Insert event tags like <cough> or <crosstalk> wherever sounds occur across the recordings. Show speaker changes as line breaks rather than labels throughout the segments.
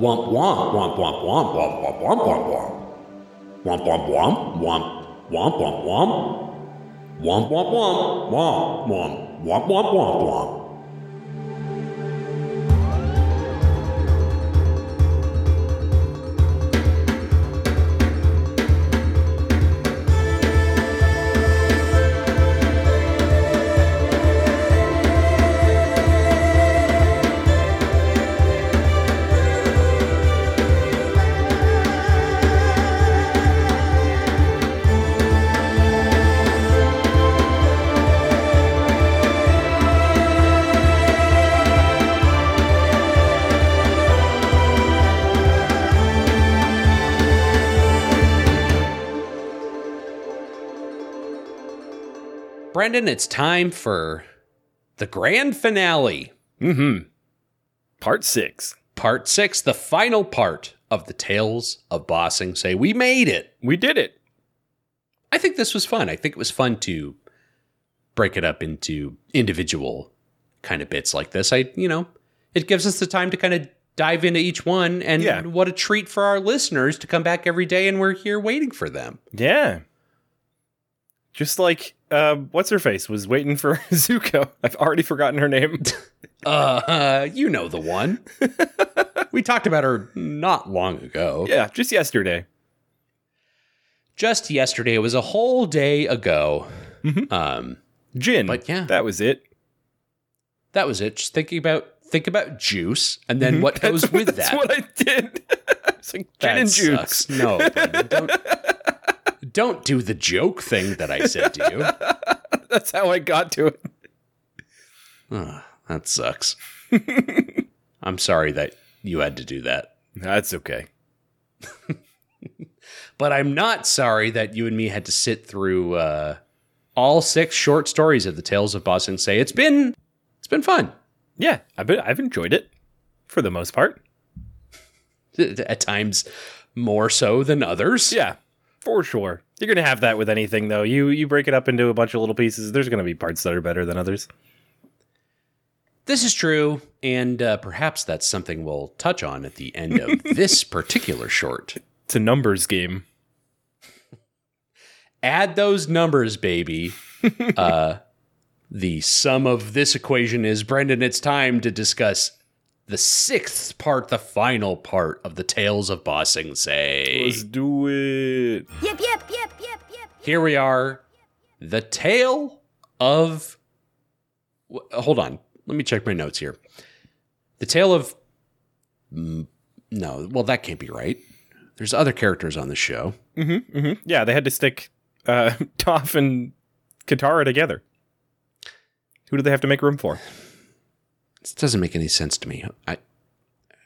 Womp womp womp womp womp womp womp womp womp womp. Womp womp womp womp womp womp womp. Womp womp womp womp womp womp womp womp womp. Brendan, it's time for the grand finale.
Mm-hmm. Part six.
Part six, the final part of the Tales of Ba Sing Se. We made it.
We did it.
I think this was fun. I think it was fun to break it up into individual kind of bits like this. I, you know, it gives us the time to kind of dive into each one and
Yeah.
what a treat for our listeners to come back every day and we're here waiting for them.
Yeah. Just like uh, what's her face was waiting for <laughs> Zuko. I've already forgotten her name. <laughs>
Uh, you know the one. we talked about her not long ago.
yeah, just yesterday.
Just yesterday. It was a whole day ago.
Mhm.
Um,
Jin.
But yeah.
that was it.
that was it. Just thinking about think about juice and then what <laughs>
That's-
goes with
that's
that.
That's what I did. it's like gin
That
and juice.
sucks. No, don't, don't do the joke thing that I said to you. <laughs>
That's how I got to it.
Ugh, that sucks. <laughs> I'm sorry that you had to do that.
That's okay. <laughs>
But I'm not sorry that you and me had to sit through uh, all six short stories of the Tales of Ba Sing Se. It's been it's been fun.
Yeah, I've been, I've enjoyed it for the most part.
At times more so than others.
Yeah, for sure. You're gonna have that with anything though. You you break it up into a bunch of little pieces. There's gonna be parts that are better than others.
This is true, and uh, perhaps that's something we'll touch on at the end of <laughs> this particular short.
It's a numbers game.
Add those numbers, baby. <laughs> uh, the sum of this equation is Brendan. It's time to discuss the sixth part, the final part of the Tales of Ba Sing Se.
Let's do it.
Yep, yep, yep, yep, yep.
Here we are, the tale of. Hold on, let me check my notes here. The tale of. No, well, that can't be right. There's other characters on the show.
Mm-hmm, mm-hmm. Yeah, they had to stick uh, <laughs> Toph and Katara together. Who do they have to make room for?
This doesn't make any sense to me. I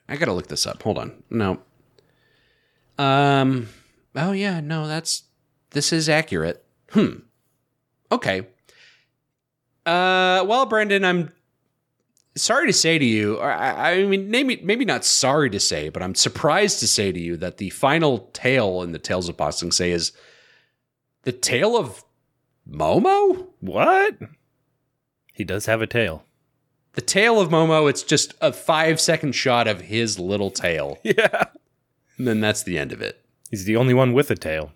I gotta look this up. Hold on. No. Um. Oh yeah. No. That's this is accurate. Hmm. Okay. Uh. Well, Brendan, I'm sorry to say to you. I, I mean, maybe maybe not sorry to say, but I'm surprised to say to you that the final tale in the Tales of Ba Sing Se is the tale of Momo.
What? He does have a tail.
The tail of Momo, it's just a five second shot of his little tail. <laughs>
Yeah.
And then that's the end of it.
He's the only one with a tail.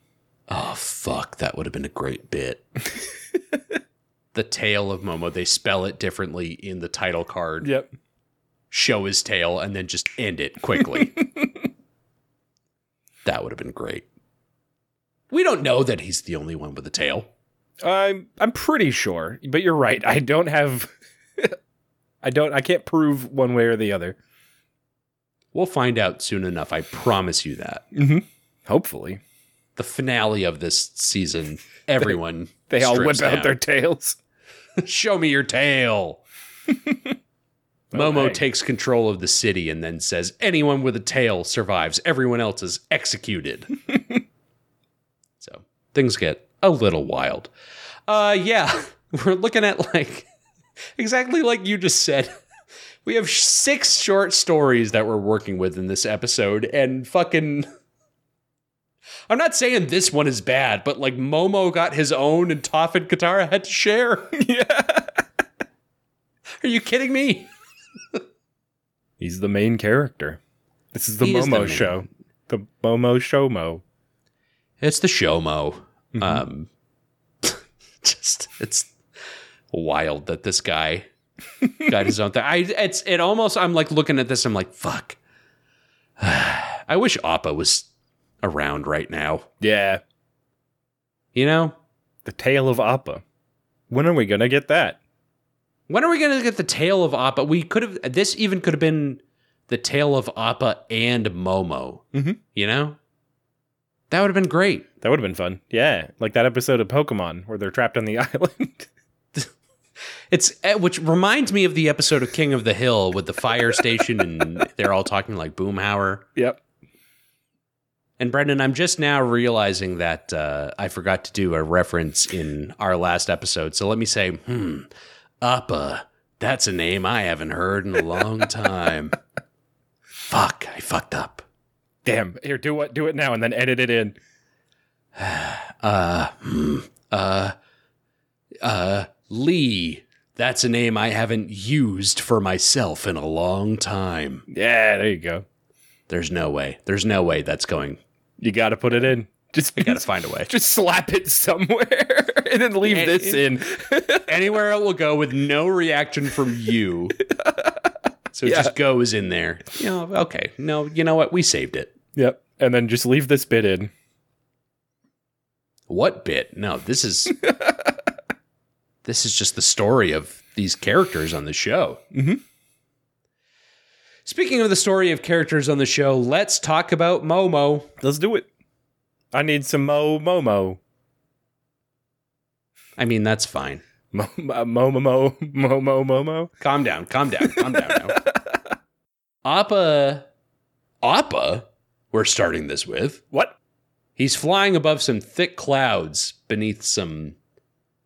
Fuck. That would have been a great bit. <laughs> the tail of Momo, they spell it differently in the title card.
Yep.
Show his tail and then just end it quickly. <laughs> that would have been great. We don't know that he's the only one with a tail.
I'm I'm pretty sure, but you're right. I don't have <laughs> I don't I can't prove one way or the other.
We'll find out soon enough. I promise you that.
Mm-hmm. Hopefully.
The finale of this season, <laughs> everyone
They all whip
strips
out their tails. <laughs>
Show me your tail. <laughs> Momo takes control of the city and then says, Anyone with a tail survives. Everyone else is executed. so things get a little wild. Uh, yeah, we're looking at like exactly like you just said. We have six short stories that we're working with in this episode, and fucking. I'm not saying this one is bad, but like Momo got his own and Toph and Katara had to share. <laughs> <laughs>
yeah.
Are you kidding me?
He's the main character. This is the
He is the
Momo show. The Momo Showmo.
It's the Showmo.
Mhm.
Um, <laughs> just it's wild that this guy got his own thing. I it's it almost I'm like looking at this. I'm like fuck. <sighs> I wish Appa was around right now.
Yeah.
You know,
The Tale of Appa. When are we gonna get that?
when are we gonna get the tale of Appa? We could have. This even could have been the tale of Appa and Momo.
Mhm.
You know, that would have been great.
That would have been fun. Yeah. Like that episode of Pokemon where they're trapped on the <laughs> island.
It's eh, which reminds me of the episode of King of the Hill with the fire <laughs> station and they're all talking like Boomhauer.
yep.
And Brendan, I'm just now realizing that uh, I forgot to do a reference in our last episode. So let me say, hmm, Appa. That's a name I haven't heard in a long time. Fuck, I fucked up.
Damn. Here, do what do it now and then edit it in. <sighs>
Uh, hmm, uh, uh, Lee. That's a name I haven't used for myself in a long time.
Yeah, there you go.
There's no way. There's no way that's going.
You gotta put it in. Just
I gotta find a way.
just slap it <laughs> somewhere <laughs> and then leave
And
this in. <laughs>
Anywhere it will go with no reaction from you. So it
Yeah.
just goes in there. You know, okay. No, you know what? We saved it.
yep. And then just leave this bit in.
What bit? No, this is this is just the story of these characters on the show.
Mhm.
Speaking of the story of characters on the show, let's talk about Momo.
Let's do it. I need some Mo Momo.
I mean, that's fine.
Mo Mo Mo Mo Mo Mo Momo.
Calm down, calm down, calm down now. <laughs> Appa Appa, we're starting this with.
What?
He's flying above some thick clouds beneath some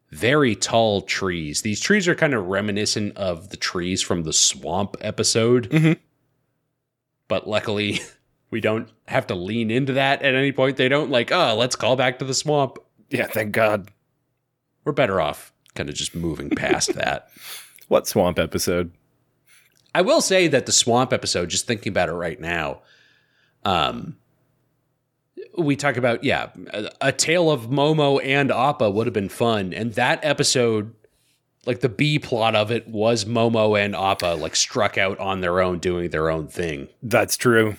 very tall trees. These trees are kind of reminiscent of the trees from the swamp episode.
Mhm.
But luckily, <laughs> we don't have to lean into that at any point. They don't like, oh, let's call back to the swamp.
Yeah, thank God.
We're better off kind of just moving past <laughs> that.
What swamp episode?
I will say that the swamp episode, just thinking about it right now, um, we talk about yeah, a, a tale of Momo and Appa would have been fun, and that episode, like the B plot of it, was Momo and Appa like struck out on their own, doing their own thing.
That's true.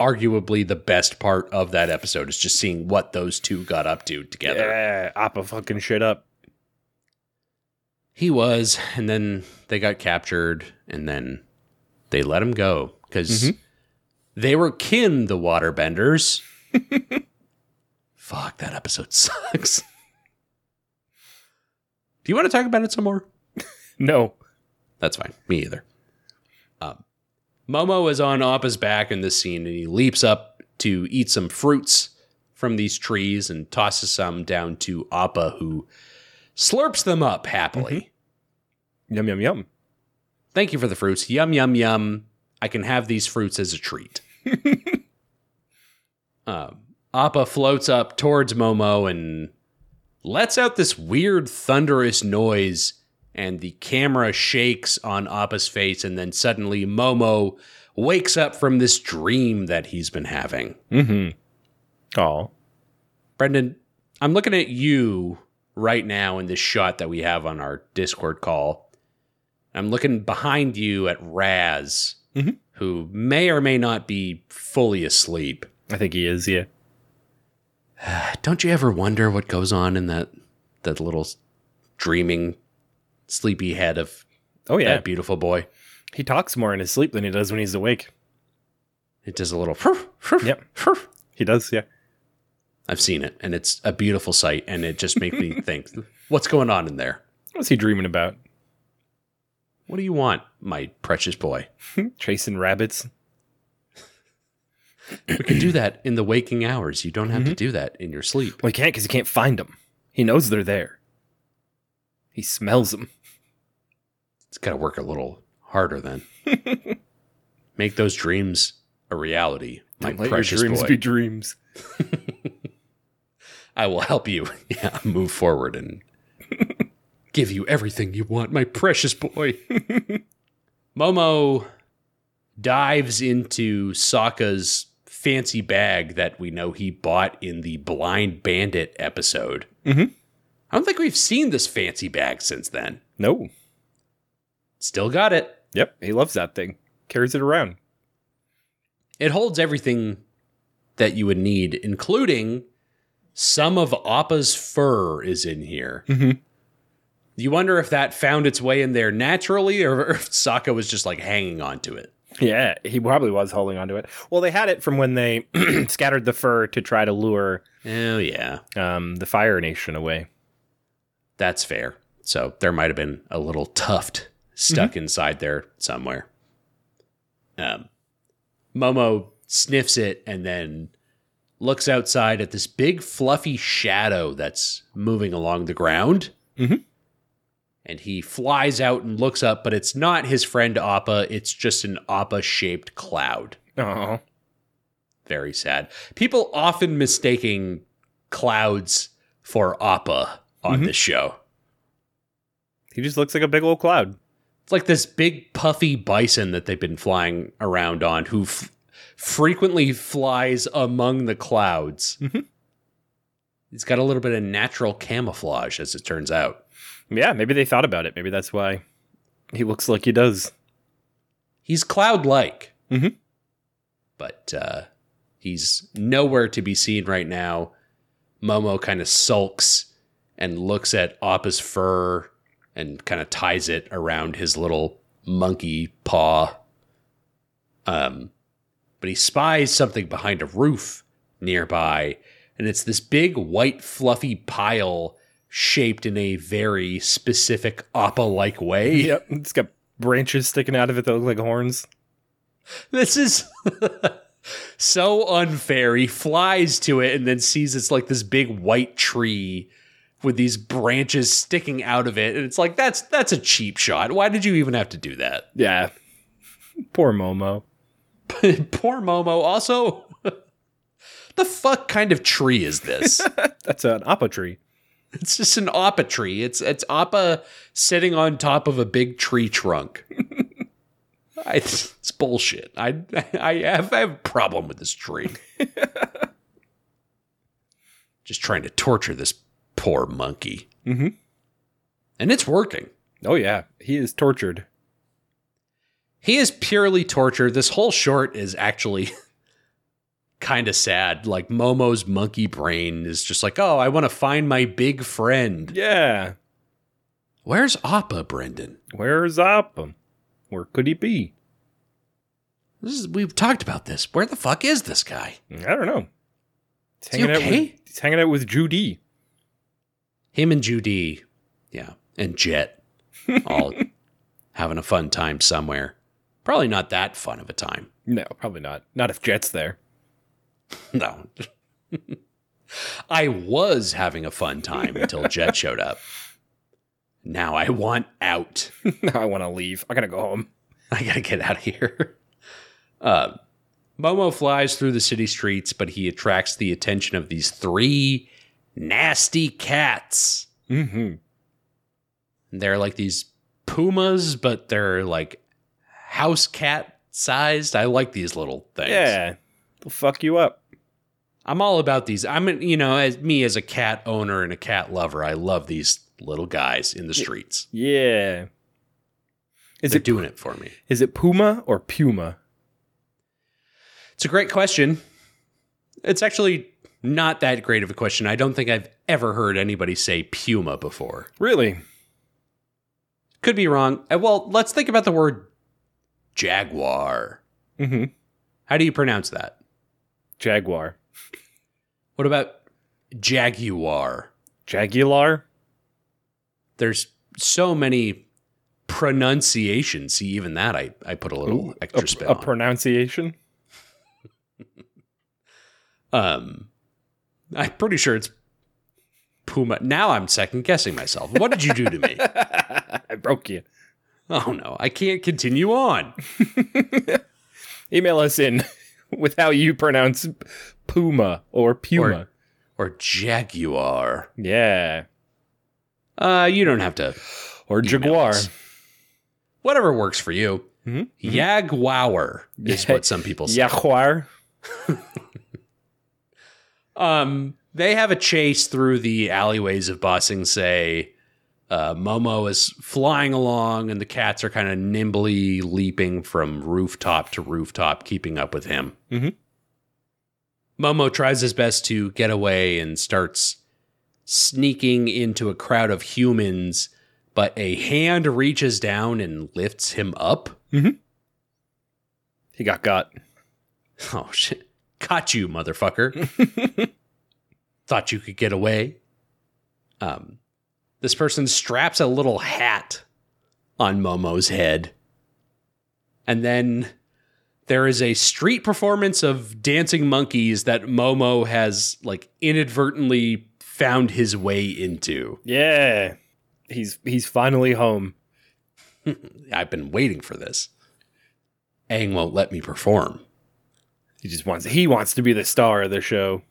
Arguably, the best part of that episode is just seeing what those two got up to together.
Yeah, Appa fucking shit up.
He was, and then they got captured, and then they let him go because
Mhm.
they were kin, the waterbenders. <laughs> Fuck, that episode sucks. <laughs> Do you want to talk about it some more? <laughs>
No.
That's fine. Me either. Um, Momo is on Appa's back in this scene, and he leaps up to eat some fruits from these trees and tosses some down to Appa, who slurps them up happily.
Yum yum yum.
Thank you for the fruits. Yum, yum, yum. I can have these fruits as a treat. um, <laughs> Appa floats up towards Momo and lets out this weird thunderous noise, and the camera shakes on Appa's face, and then suddenly Momo wakes up from this dream that he's been having.
Mm-hmm. Oh.
Brendan, I'm looking at you right now in this shot that we have on our Discord call. I'm looking behind you at Raz,
Mhm.
who may or may not be fully asleep.
I think he is, yeah. <sighs>
Don't you ever wonder what goes on in that that little dreaming, sleepy head of
Oh yeah.
that beautiful boy?
He talks more in his sleep than he does when he's awake.
It does a little. <laughs>
Yep. He does, yeah.
I've seen it, and it's a beautiful sight, and it just makes me <laughs> think, what's going on in there?
What's he dreaming about?
What do you want, my precious boy? <laughs>
Chasing rabbits.
We can do <clears throat> that in the waking hours. You don't have to mm-hmm. do that in your sleep.
Well, he can't because he can't find them. He knows they're there. He smells them.
It's got to work a little harder then. <laughs> Make those dreams a reality, my
Don't let
precious
your dreams
boy.
be dreams. <laughs>
I will help you <laughs> yeah, move forward and give you everything you want, my precious boy. Momo dives into Sokka's fancy bag that we know he bought in the Blind Bandit episode.
Mhm.
I don't think we've seen this fancy bag since then.
No.
Still got it.
Yep. He loves that thing. Carries it around.
It holds everything that you would need, including some of Appa's fur is in here.
Mhm.
You wonder if that found its way in there naturally or <laughs> if Sokka was just like hanging onto it.
Yeah, he probably was holding onto it. Well, they had it from when they <clears throat> scattered the fur to try to lure
Oh, yeah.
um, the Fire Nation away.
That's fair. So there might have been a little tuft stuck inside there somewhere. Um, Momo sniffs it and then looks outside at this big fluffy shadow that's moving along the ground.
Mhm.
And he flies out and looks up, but it's not his friend Appa. It's just an Appa shaped cloud.
Oh,
Very sad. People often mistaking clouds for Appa on
Mhm.
this show.
he just looks like a big old cloud.
It's like this big puffy bison that they've been flying around on who f- frequently flies among the clouds.
Mhm.
He's got a little bit of natural camouflage, as it turns out.
Yeah, maybe they thought about it. Maybe that's why he looks like he does.
He's cloud like,
Mhm.
but uh, he's nowhere to be seen right now. Momo kind of sulks and looks at Appa's fur and kind of ties it around his little monkey paw. Um, but he spies something behind a roof nearby, and it's this big white fluffy pile shaped in a very specific Appa like way.
Yep, it's got branches sticking out of it that look like horns.
This is <laughs> so unfair. He flies to it and then sees it's like this big white tree with these branches sticking out of it. And it's like that's that's a cheap shot. Why did you even have to do that?
Yeah, <laughs> poor Momo. <laughs>
Poor Momo. Also, the fuck kind of tree is this?
That's an appa tree.
It's just an appa tree. It's it's appa sitting on top of a big tree trunk. <laughs> I, it's bullshit. I I have, I have a problem with this tree. <laughs> Just trying to torture this poor monkey,
Mhm.
and it's working.
Oh yeah, he is tortured.
He is purely tortured. This whole short is actually <laughs> kind of sad. Like Momo's monkey brain is just like, oh, I want to find my big friend.
Yeah,
Where's Appa, Brendan?
where's Appa? Where could he be?
This is, we've talked about this. Where the fuck is this guy?
I don't know. He's
Is he
hanging out
okay?
with he's hanging out with Judy.
Him and Judy, yeah, and Jet, all <laughs> having a fun time somewhere. Probably not that fun of a time.
No, probably not. Not if Jet's there. <laughs>
No. I was having a fun time until Jet <laughs> showed up. Now I want out. <laughs>
now I want to leave. I gotta go home.
I gotta get out of here. Uh, Momo flies through the city streets, but he attracts the attention of these three nasty cats.
Mm-hmm.
They're like these pumas, but they're like house cat sized. I like these little things.
Yeah, fuck you up.
I'm all about these. I'm, you know, as me as a cat owner and a cat lover, I love these little guys in the streets.
Yeah. Is
They're
it
doing it for me.
is it Puma or Puma?
It's a great question. It's actually not that great of a question. I don't think I've ever heard anybody say puma before.
Really?
Could be wrong. Uh, Well, let's think about the word jaguar.
Mm-hmm.
How do you pronounce that?
Jaguar.
What about jaguar?
Jagular?
There's so many pronunciations. See, even that I, I put a little extra
a,
spin
a
on.
pronunciation? <laughs>
um, I'm pretty sure it's puma. Now I'm second guessing myself. What did you do to me? <laughs>
I broke you.
Oh no, I can't continue on. <laughs>
Email us in <laughs> with how you pronounce Puma or Puma.
Or jaguar.
yeah.
Uh, you don't have to.
Or Jaguar.
us. Whatever works for you.
Mhm.
Yagwower is what some people say.
Yahuar. <laughs>
Um, they have a chase through the alleyways of Ba Sing Se. Uh, Momo is flying along, and the cats are kind of nimbly leaping from rooftop to rooftop, keeping up with him.
Mhm.
Momo tries his best to get away and starts sneaking into a crowd of humans, but a hand reaches down and lifts him up.
He got got. <laughs>
Oh shit. Caught you, motherfucker. <laughs> Thought you could get away. Um this person straps a little hat on Momo's head. And then there is a street performance of dancing monkeys that Momo has like inadvertently found his way into.
Yeah. He's he's finally home. <laughs>
I've been waiting for this. Aang won't let me perform.
He just wants he wants to be the star of the show.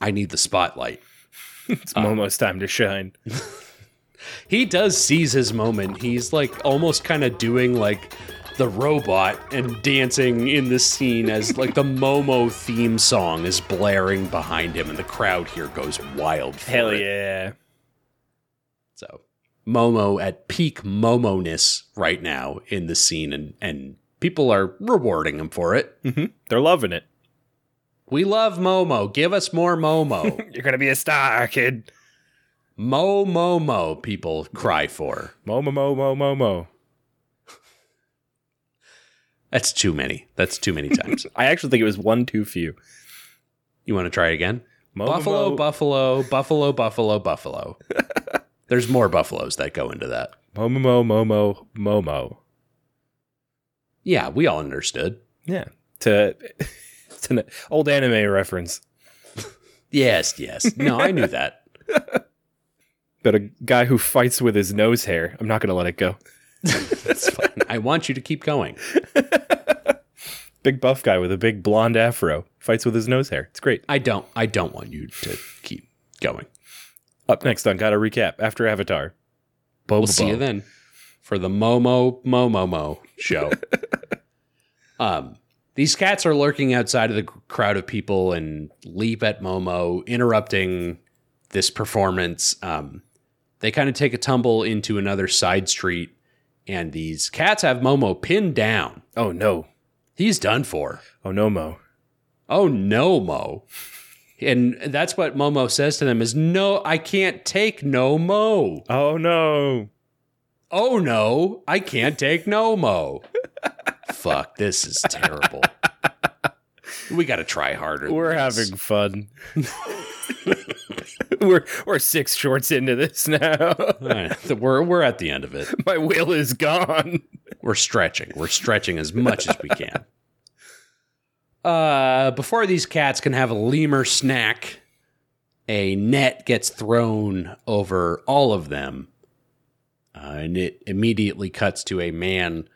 I need the spotlight.
It's Momo's time to shine.
he does seize his moment. He's like almost kind of doing like the robot and dancing in the scene as like the Momo theme song is blaring behind him, and the crowd here goes wild. For
Hell
it.
yeah.
So Momo at peak Momo-ness right now in the scene, and and people are rewarding him for it.
hmm They're loving it.
We love Momo. Give us more Momo. <laughs>
You're gonna be a star, kid.
Mo Momo. People cry for.
Momo mo mo mo mo.
That's too many. That's too many times. <laughs>
I actually think it was one too few.
You want to try again?
Momo,
buffalo,
mo-
buffalo, buffalo, buffalo, buffalo. <laughs> There's more buffaloes that go into that.
Momo mo momo momo.
Yeah, we all understood.
Yeah. To it's <laughs> an old anime reference.
Yes, yes. No, I knew that. <laughs>
But a guy who fights with his nose hair. I'm not gonna let it go.
That's fine. I want you to keep going. <laughs>
Big buff guy with a big blonde afro fights with his nose hair. It's great.
I don't. I don't want you to keep going.
Up next on Gotta Recap after Avatar. Bo
We'll see you then for the Momo Momo Mo show. um, these cats are lurking outside of the crowd of people and leap at Momo, interrupting this performance. Um, they kind of take a tumble into another side street, and these cats have Momo pinned down.
Oh no.
He's done for.
Oh no, Mo.
Oh no, Mo. And that's what Momo says to them is no, I can't take no Mo.
Oh no.
Oh no, I can't take no Mo. <laughs> Fuck, this is terrible. We got to try harder.
We're
this.
having fun. <laughs> we're we're six shorts into this now.
Uh, we're we're at the end of it. <laughs>
My will is gone.
We're stretching. We're stretching as much as we can. Uh, before these cats can have a lemur snack, a net gets thrown over all of them, uh, and it immediately cuts to a man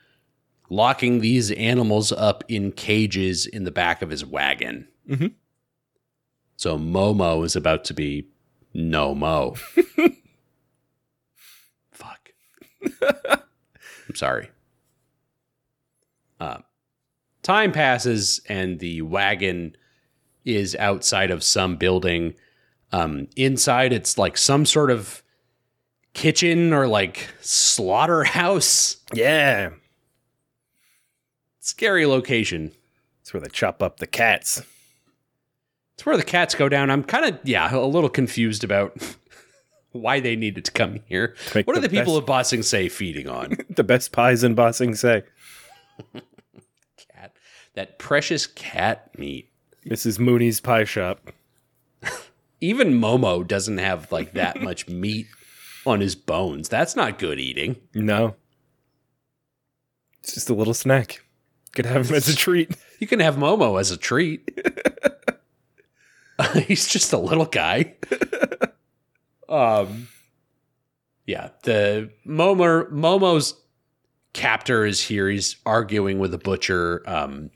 locking these animals up in cages in the back of his wagon.
Mhm.
So Momo is about to be no mo. <laughs> Fuck. I'm sorry. Uh, time passes and the wagon is outside of some building. Um, inside, it's like some sort of kitchen or like slaughterhouse.
Yeah.
Scary location.
That's where they chop up the cats.
It's where the cats go down. I'm kind of, yeah, a little confused about <laughs> why they needed to come here.
Make
What are
the
the people
best-
of Ba Sing Se feeding on? <laughs>
The best pies in Ba Sing Se.
cat. That precious cat meat.
Mrs. Mooney's Pie Shop.
Even Momo doesn't have like that much <laughs> meat on his bones. That's not good eating.
No. It's just a little snack. Could have him as a <laughs> treat.
You can have Momo as a treat. <laughs> He's just a little guy. um Yeah, the Momo Momo's captor is here. He's arguing with a butcher. Um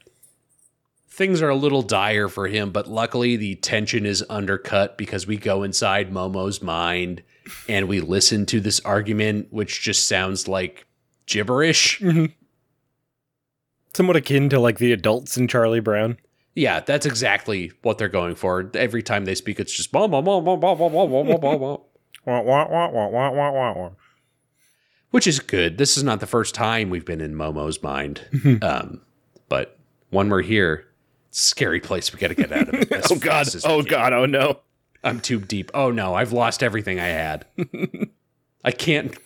things are a little dire for him, but luckily the tension is undercut because we go inside Momo's mind and we listen to this argument which just sounds like gibberish.
Mhm. Somewhat akin to like the adults in Charlie Brown.
Yeah, that's exactly what they're going for. Every time they speak, it's just blah, blah, blah, blah, blah, blah, blah, blah, blah, blah.
Wah, wah, wah, wah, wah, wah, wah, wah.
which is good. This is not the first time we've been in Momo's mind, um, but when we're here, it's a scary place. We got to get out of it.
Oh god.
fast as we
Oh god. Oh no.
I'm too deep. Oh no, I've lost everything I had. I can't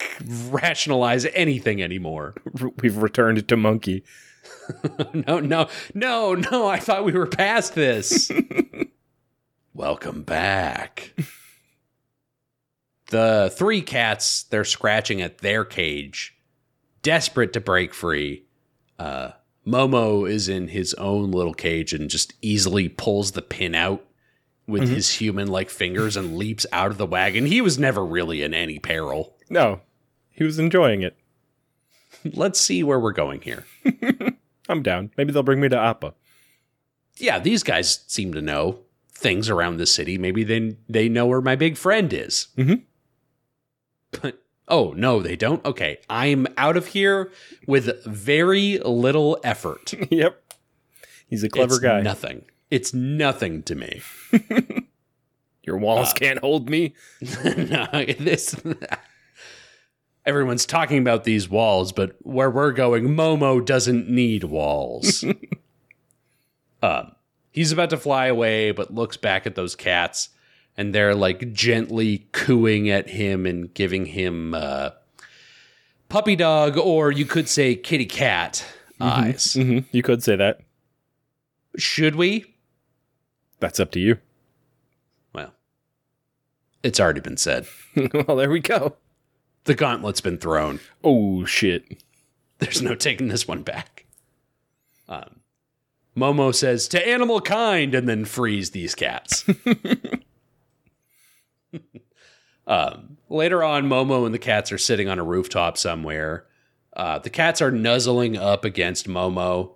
rationalize anything anymore.
We've returned to monkey. <laughs>
No, no, no, no. I thought we were past this. <laughs> Welcome back. The three cats, they're scratching at their cage, desperate to break free. Uh, Momo is in his own little cage and just easily pulls the pin out with his human like fingers and leaps out of the wagon. He was never really in any peril.
No. He was enjoying it. <laughs>
Let's see where we're going here.
I'm down. Maybe they'll bring me to Appa.
yeah, these guys seem to know things around the city. Maybe they they know where my big friend is.
Mhm.
But oh no, they don't. Okay, I'm out of here with very little effort. <laughs>
yep. He's a clever
It's
guy.
Nothing. It's nothing to me. <laughs>
Your walls
Uh,
can't hold me. <laughs>
no, this. Everyone's talking about these walls, but where we're going, Momo doesn't need walls. <laughs> um, he's about to fly away, but looks back at those cats, and they're like gently cooing at him and giving him uh, puppy dog, or you could say kitty cat eyes.
hmm You could say that.
Should we?
That's up to you.
Well, it's already been said. <laughs>
well, there we go.
The gauntlet's been thrown.
Oh shit.
There's no taking this one back. Um, Momo says to animal kind and then frees these cats. <laughs> um, later on, Momo and the cats are sitting on a rooftop somewhere. Uh, the cats are nuzzling up against Momo.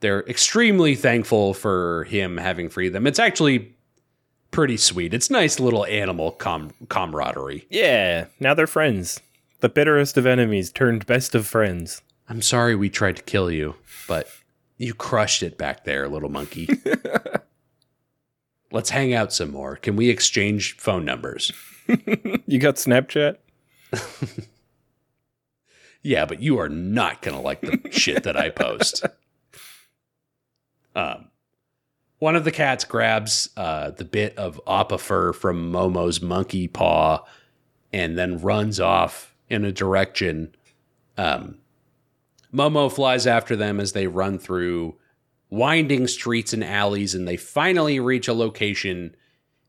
They're extremely thankful for him having freed them. It's actually pretty sweet. It's nice little animal com- camaraderie.
Yeah. Now they're friends. The bitterest of enemies turned best of friends.
I'm sorry we tried to kill you, but you crushed it back there, little monkey. <laughs> Let's hang out some more. Can we exchange phone numbers? <laughs>
You got Snapchat? <laughs>
Yeah, but you are not going to like the shit that I post. Um, one of the cats grabs uh, the bit of Appa fur from Momo's monkey paw and then runs off in a direction. Um, Momo flies after them as they run through winding streets and alleys, and they finally reach a location.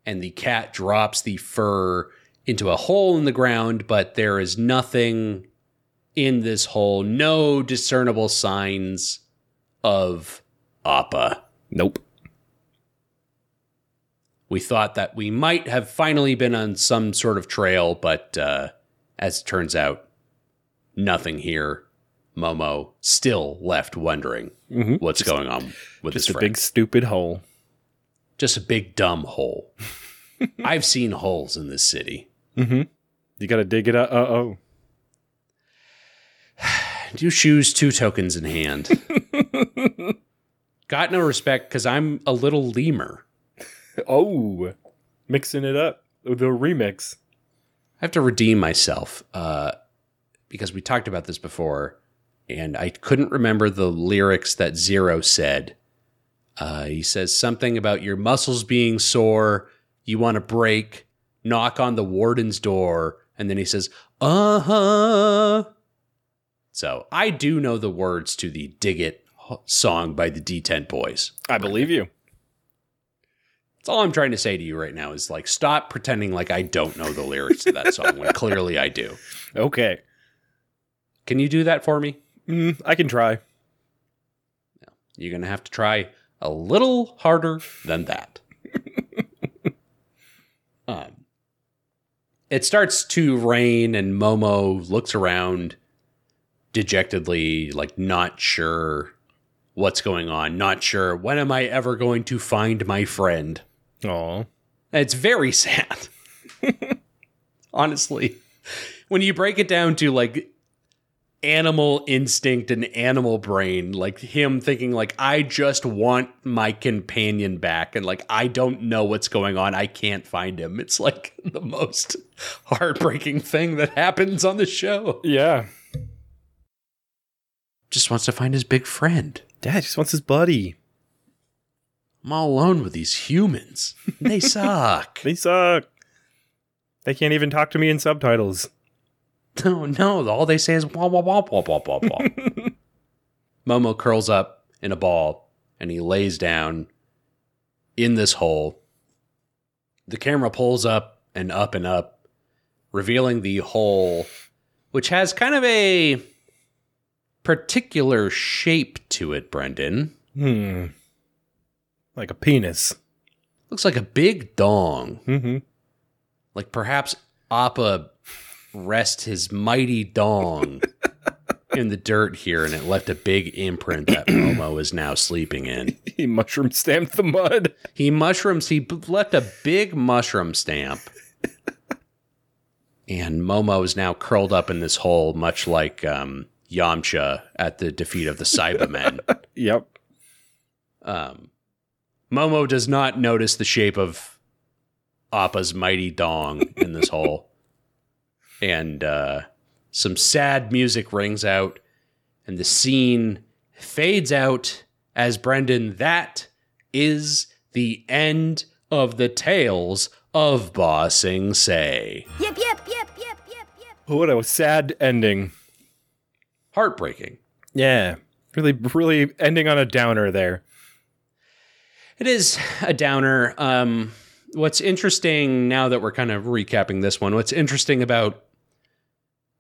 And the cat drops the fur into a hole in the ground, but there is nothing in this hole, no discernible signs of Appa.
Nope.
We thought that we might have finally been on some sort of trail, but uh, as it turns out, nothing here. Momo still left wondering
hmm
what's going on with this.
Just
his
a big stupid hole.
Just a big dumb hole. <laughs> I've seen holes in this city.
Mm-hmm. You gotta dig it up. Uh oh.
Two <sighs> shoes, two tokens in hand. <laughs> Got no respect because I'm a little lemur.
Oh. Mixing it up. The remix.
I have to redeem myself uh, because we talked about this before, and I couldn't remember the lyrics that Zero said. Uh, he says something about your muscles being sore, you want to break, knock on the warden's door, and then he says, "Uh huh." So I do know the words to the "Dig It" song by the D-Tent Boys.
I believe you.
That's all I'm trying to say to you right now is like, stop pretending like I don't know the lyrics to that song when clearly I do.
Okay.
Can you do that for me?
Mm, I can try.
You're going to have to try a little harder than that. <laughs> um, it starts to rain, and Momo looks around dejectedly, like not sure what's going on, not sure when am I ever going to find my friend.
Aw.
It's very sad. <laughs> Honestly, when you break it down to like animal instinct and animal brain like him thinking like i just want my companion back and like i don't know what's going on i can't find him it's like <laughs> the most heartbreaking thing that happens on the show
Yeah.
just wants to find his big friend
Dad just wants his buddy.
I'm all alone with these humans they <laughs> suck
They suck. They can't even talk to me in subtitles.
no <laughs> no all they say is wah wah wah wah wah wah wah <laughs> momo curls up in a ball and he lays down in this hole the camera pulls up and up and up revealing the hole which has kind of a particular shape to it brendan
Hmm. Like a penis.
looks like a big dong
Mm-hmm.
like perhaps appa rest his mighty dong <laughs> in the dirt here and it left a big imprint that <clears throat> momo is now sleeping in
He mushroom stamped the mud.
he mushrooms he left a big mushroom stamp <laughs> and momo is now curled up in this hole much like um, yamcha at the defeat of the Saibamen <laughs>
Yep.
um, momo does not notice the shape of appa's mighty dong in this hole <laughs> and uh, some sad music rings out and the scene fades out as brendan that is the end of the tales of Ba Sing Se.
Yep, yep, yep, yep, yep, yep.
What a sad ending.
Heartbreaking.
Yeah. Really, really ending on a downer there.
It is a downer. Um, what's interesting now that we're kind of recapping this one, what's interesting about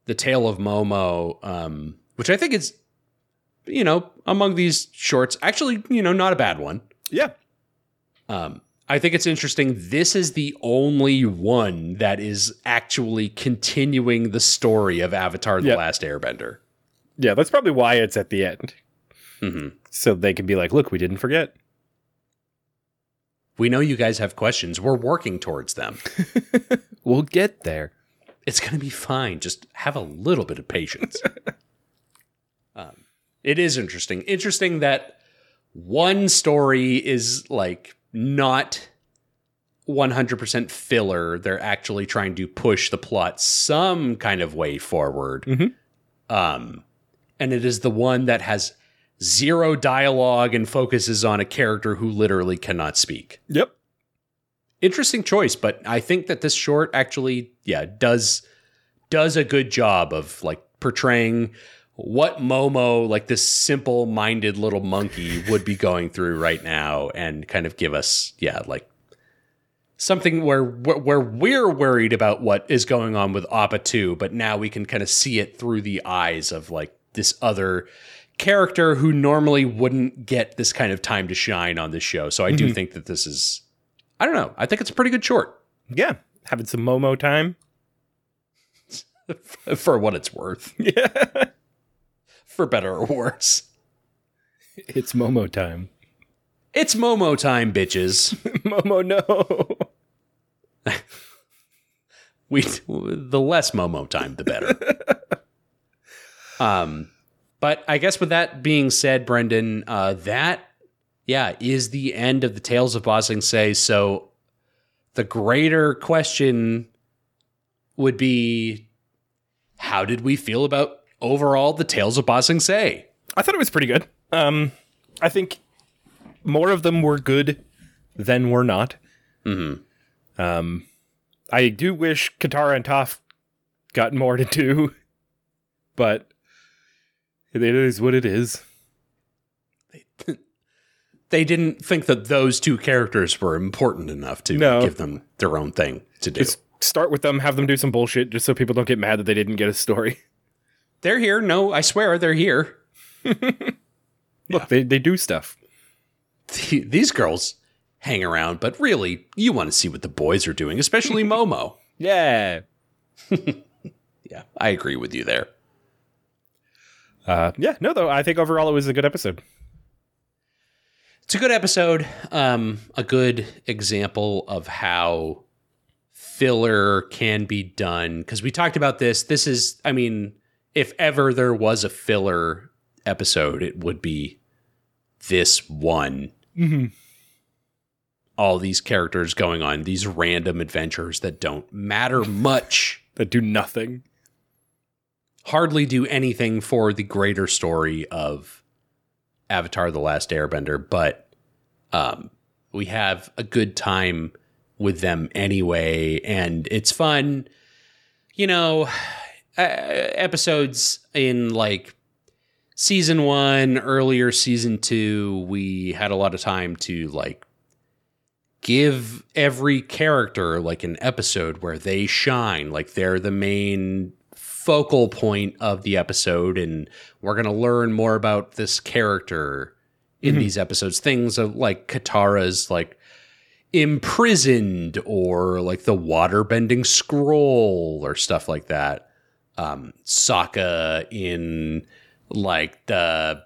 the tale of Momo, um, which I think is, you know, among these shorts, actually, you know, not a bad one.
Yeah.
Um, I think it's interesting. This is the only one that is actually continuing the story of Avatar: The
Yeah.
Last Airbender.
Yeah, that's probably why it's at the end.
hmm
So they can be like, look, we didn't forget.
We know you guys have questions. We're working towards them. <laughs>
We'll get there.
It's going to be fine. Just have a little bit of patience. <laughs> um, it is interesting. Interesting that one story is like not 100% filler. They're actually trying to push the plot some kind of way forward.
Mhm.
Um, and it is the one that has zero dialogue and focuses on a character who literally cannot speak
Yep.
interesting choice but i think that this short actually yeah does does a good job of like portraying what momo like this simple minded little monkey would be going through right now and kind of give us yeah like something where where where we're worried about what is going on with appa 2 but now we can kind of see it through the eyes of like this other character who normally wouldn't get this kind of time to shine on this show so i do think that this is I don't know. I think it's a pretty good short
Yeah. Having some Momo time. <laughs>
for what it's worth, <laughs>
Yeah.
for better or worse.
it's Momo time.
It's Momo time, bitches. <laughs>
Momo, no.
We the less Momo time, the better. um, but I guess with that being said, Brendan, uh, that yeah is the end of the Tales of Ba Sing Se. So the greater question would be, how did we feel about overall the Tales of Ba Sing Se?
I thought it was pretty good. Um, I think more of them were good than were not.
Mm-hmm.
Um, I do wish Katara and Toph got more to do, <laughs> but it is what it is.
they they didn't think that those two characters were important enough to
No.
give them their own thing to do.
Just start with them, have them do some bullshit, just so people don't get mad that they didn't get a story. <laughs>
they're here. No, I swear they're here. <laughs>
Look, they they do stuff.
The- These girls hang around, but really, you want to see what the boys are doing, especially <laughs> Momo.
Yeah.
Yeah, I agree with you there.
Uh, yeah. No, though I think overall it was a good episode.
It's a good episode. Um, a good example of how filler can be done. Because we talked about this. This is, I mean, if ever there was a filler episode, it would be this one.
Mhm.
All these characters going on these random adventures that don't matter much,
That do nothing.
Hardly do anything for the greater story of Avatar The Last Airbender, but um, we have a good time with them anyway, and it's fun. You know, uh, episodes in like season one, earlier season two, we had a lot of time to like give every character like an episode where they shine, like they're the main focal point of the episode, and we're going to learn more about this character in
Mhm.
these episodes. Things of like Katara's like imprisoned or like the water bending scroll or stuff like that. Um, Sokka in like the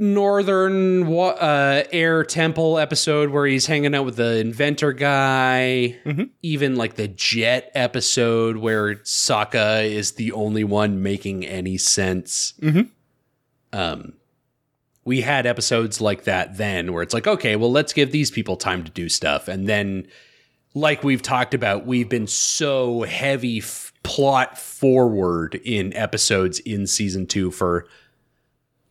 northern uh, air temple episode where he's hanging out with the inventor guy
Mhm.
even like the jet episode where Sokka is the only one making any sense
Mhm.
um we had episodes like that then where it's like okay well let's give these people time to do stuff and then like we've talked about we've been so heavy f- plot forward in episodes in season 2 for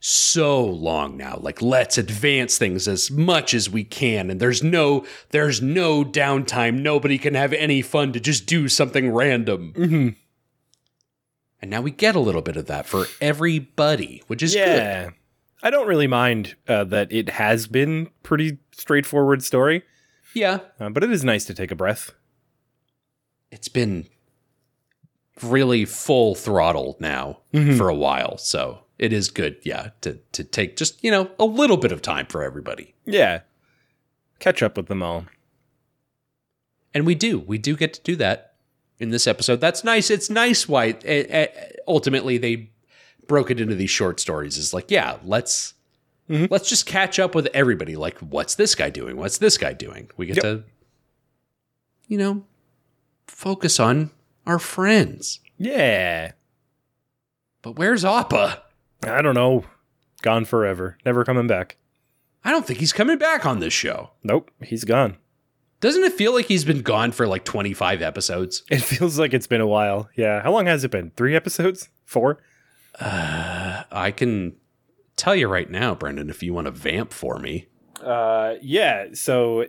so long now like let's advance things as much as we can and there's no there's no downtime nobody can have any fun to just do something random
Mhm.
and now we get a little bit of that for everybody which is good
yeah. I don't really mind uh, that it has been pretty straightforward story,
yeah
uh, but it is nice to take a breath.
it's been really full throttle now
Mhm.
for a while so it is good yeah to to take just you know a little bit of time for everybody
Yeah. Catch up with them all.
and we do we do get to do that in this episode that's nice it's nice why ultimately they broke it into these short stories is like yeah let's
Mhm.
let's just catch up with everybody like what's this guy doing what's this guy doing we get
Yep.
to you know focus on our friends
Yeah.
but where's appa
I don't know. Gone forever. Never coming back.
i don't think he's coming back on this show
Nope. He's gone.
doesn't it feel like he's been gone for like 25 episodes
It feels like it's been a while. Yeah. How long has it been? Three episodes? Four?
uh, i can tell you right now brendan if you want to vamp for me
Uh, yeah. So,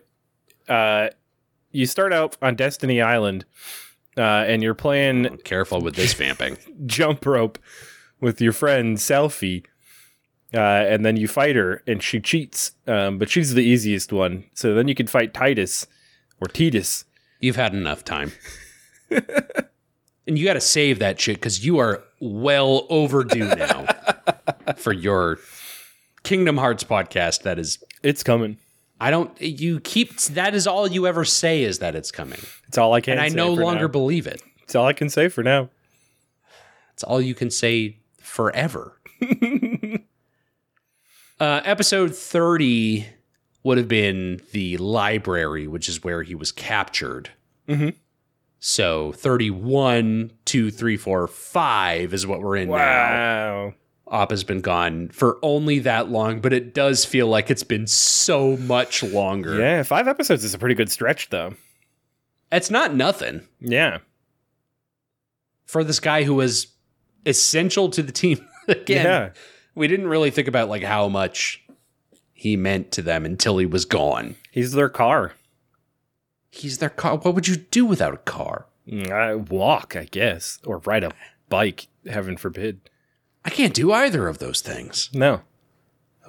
uh, you start out on Destiny Island, uh, and you're playing
Careful with this vamping. <laughs>
jump rope with your friend Selphie. Uh, and then you fight her, and she cheats, um, but she's the easiest one. So then you can fight Tidus or Tidus.
You've had enough time. <laughs> and you got to save that shit because you are well overdue now <laughs> for your Kingdom Hearts podcast. That is,
It's coming.
I don't, you keep, that is all you ever say is that it's coming.
It's all I can. Say.
And I no longer
now.
believe it.
It's all I can say for now.
It's all you can say forever. <laughs> uh, episode 30 would have been the library, which is where he was captured.
Mhm.
So 31, 2, 3, 4, 5 is what we're in now.
Wow.
Appa's been gone for only that long, but it does feel like it's been so much longer.
Yeah, five episodes is a pretty good stretch, though.
It's not nothing
Yeah.
for this guy who was essential to the team. <laughs> Again,
Yeah.
we didn't really think about like how much he meant to them until he was gone.
He's their car.
He's their car. What would you do without a car?
Mm, I walk, I guess, or ride a bike. Heaven forbid.
I can't do either of those things.
No.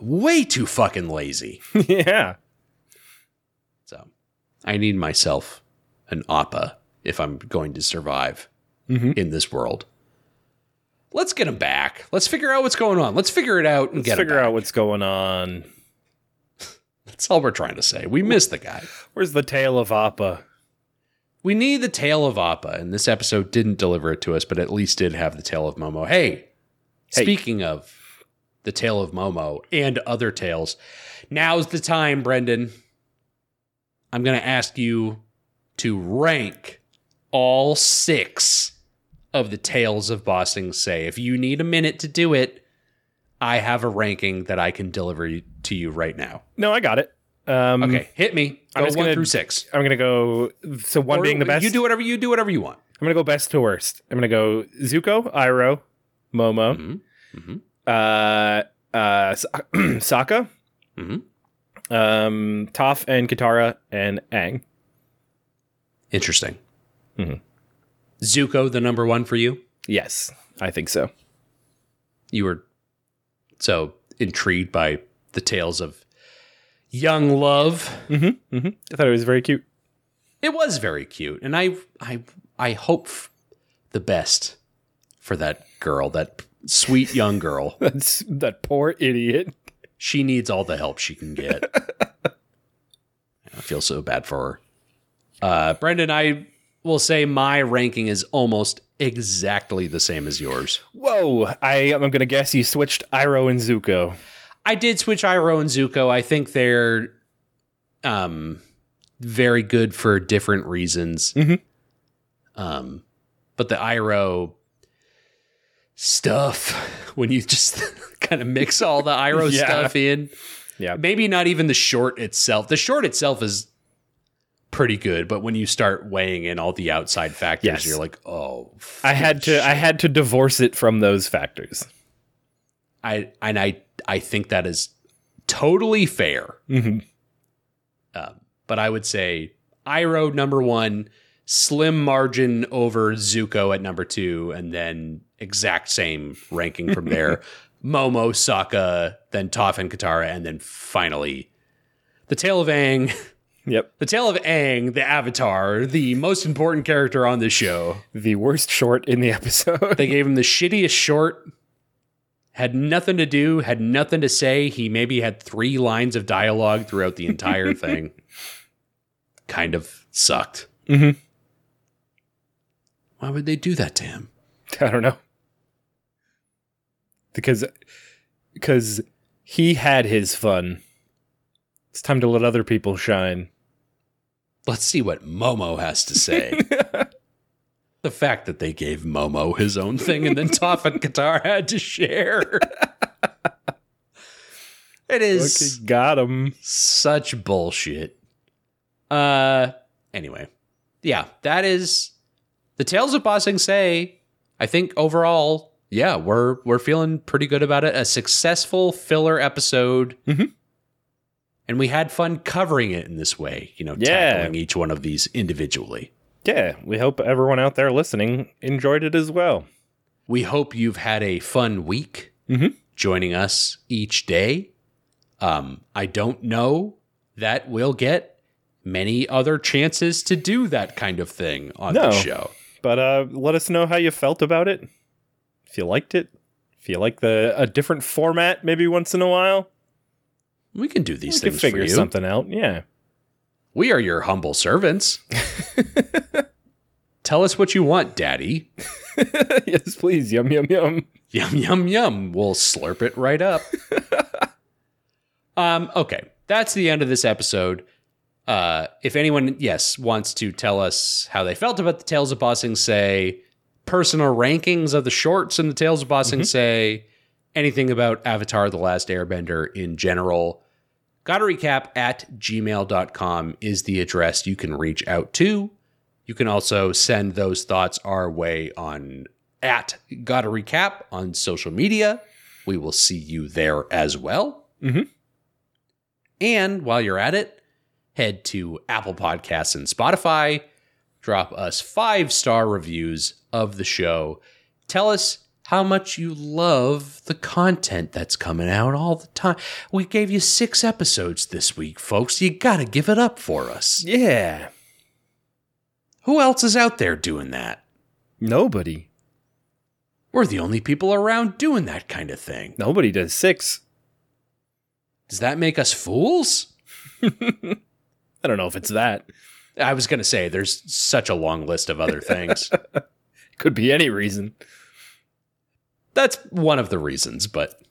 Way too fucking lazy. <laughs>
yeah.
So I need myself an Appa if I'm going to survive
Mhm.
in this world. Let's get him back. Let's figure out what's going on. Let's figure it out and get him back.
Let's get figure out what's going on. <laughs>
That's all we're trying to say. We miss the guy.
Where's the tale of Appa?
We need the tale of Appa, and this episode didn't deliver it to us, but at least did have the tale of Momo. Hey,
Hey.
speaking of the tale of Momo and other tales, now's the time, Brendan. I'm going to ask you to rank all six of the Tales of Ba Sing Se. If you need a minute to do it, I have a ranking that I can deliver to you right now.
No, I got it. Um,
Okay, hit me.
I'm just
one
gonna-
through six.
I'm gonna go. So one
Or
being the best.
You do whatever you do whatever you want.
I'm gonna go best to worst. I'm gonna go Zuko, Iroh, Momo,
Mhm. Mhm.
uh, uh, <clears throat> Sokka,
Mhm.
um, Toph and Katara and Aang.
Interesting.
Mhm.
Zuko, the number one for you.
Yes, I think so.
You were so intrigued by the tales of young love.
Mm-hmm. Mm-hmm. I thought it was very cute.
It was very cute, and I, I, I hope the best for that girl, that sweet young girl. <laughs>
That's that poor idiot.
she needs all the help she can get. <laughs> I feel so bad for her. Uh, Brendan, I will say my ranking is almost exactly the same as yours.
Whoa! I am gonna guess you switched Iroh and Zuko.
I did switch Iroh and Zuko. I think they're um very good for different reasons.
Mhm.
Um, but the Iroh stuff <laughs> when you just <laughs> kind of mix all the Iroh <laughs>
Yeah.
stuff in,
Yeah.
maybe not even the short itself. The short itself is pretty good, but when you start weighing in all the outside factors,
Yes.
you're like, oh,
I had to. I had to divorce it from those factors.
I and I I think that is totally fair.
Mm-hmm.
Um, but I would say Iroh number one, slim margin over Zuko at number two, and then exact same ranking from <laughs> there. Momo, Sokka then Toph and Katara, and then finally the Tale of Aang. <laughs>
Yep.
The Tale of Aang, the Avatar, the most important character on the show.
The worst short in the episode.
They gave <laughs> him the shittiest short. Had nothing to do, had nothing to say. He maybe had three lines of dialogue throughout the entire <laughs> thing. Kind of sucked.
Mhm.
Why would they do that to him?
I don't know. Because because he had his fun. It's time to let other people shine.
Let's see what Momo has to say. <laughs> the fact that they gave Momo his own thing and then Toph and Katara had to share. <laughs> it is.
Okay, got him.
such bullshit. Uh anyway. Yeah, that is the Tales of Ba Sing Se. I think overall, yeah, we're we're feeling pretty good about it. A successful filler episode.
Mhm.
And we had fun covering it in this way, you know,
Yeah.
tackling each one of these individually.
Yeah, we hope everyone out there listening enjoyed it as well.
We hope you've had a fun week
Mhm.
joining us each day. Um, I don't know that we'll get many other chances to do that kind of thing on
No.
the show.
But uh, let us know how you felt about it. If you liked it, if you like the a different format, maybe once in a while,
We can do these
we can figure something out. Yeah.
We are your humble servants. <laughs> Tell us what you want, Daddy. <laughs>
yes, please. Yum yum yum.
Yum yum yum. We'll slurp it right up. <laughs> um, okay. That's the end of this episode. Uh, if anyone, yes, wants to tell us how they felt about the Tales of Ba Sing Se, personal rankings of the shorts in the Tales of Ba Sing Se, anything about Avatar The Last Airbender in general, gotta recap at gmail.com is the address you can reach out to. You can also send those thoughts our way on at gotta recap on social media. We will see you there as well.
Mhm.
And while you're at it, head to Apple Podcasts and Spotify. Drop us five star reviews of the show. Tell us how much you love the content that's coming out all the time. We gave you six episodes this week, folks. You got to give it up for us.
Yeah.
Who else is out there doing that?
Nobody.
We're the only people around doing that kind of thing.
Nobody does six.
Does that make us fools? <laughs>
I don't know if it's that.
I was going to say there's such a long list of other things. <laughs>
Could be any reason.
That's one of the reasons, but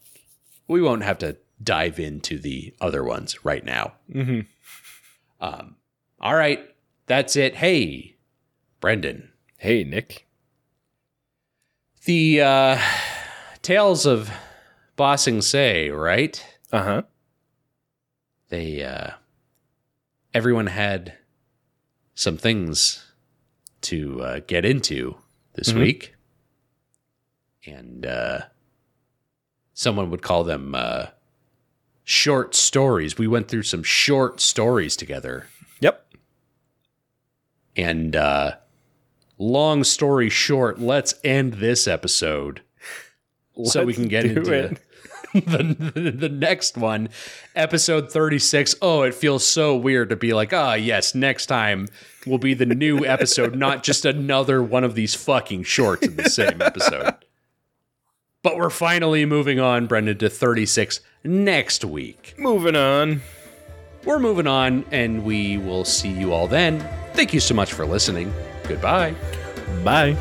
we won't have to dive into the other ones right now.
Mm-hmm.
Um, all right, that's it. Hey, Brendan,
Hey, Nick.
The uh, Tales of Ba Sing Se, right?
Uh huh.
They, uh, everyone had some things to uh, get into this
Mhm.
week. And uh, someone would call them uh, short stories. We went through some short stories together.
Yep.
And uh, long story short, let's end this episode so we can get into
it.
the, <laughs> the, the next one, episode 36. Oh, it feels so weird to be like, ah, yes, next time will be the new episode, not just another one of these fucking shorts in the same <laughs> episode. But we're finally moving on, Brendan, to 36 next week.
Moving on.
We're moving on, and we will see you all then. Thank you so much for listening. Goodbye.
Bye.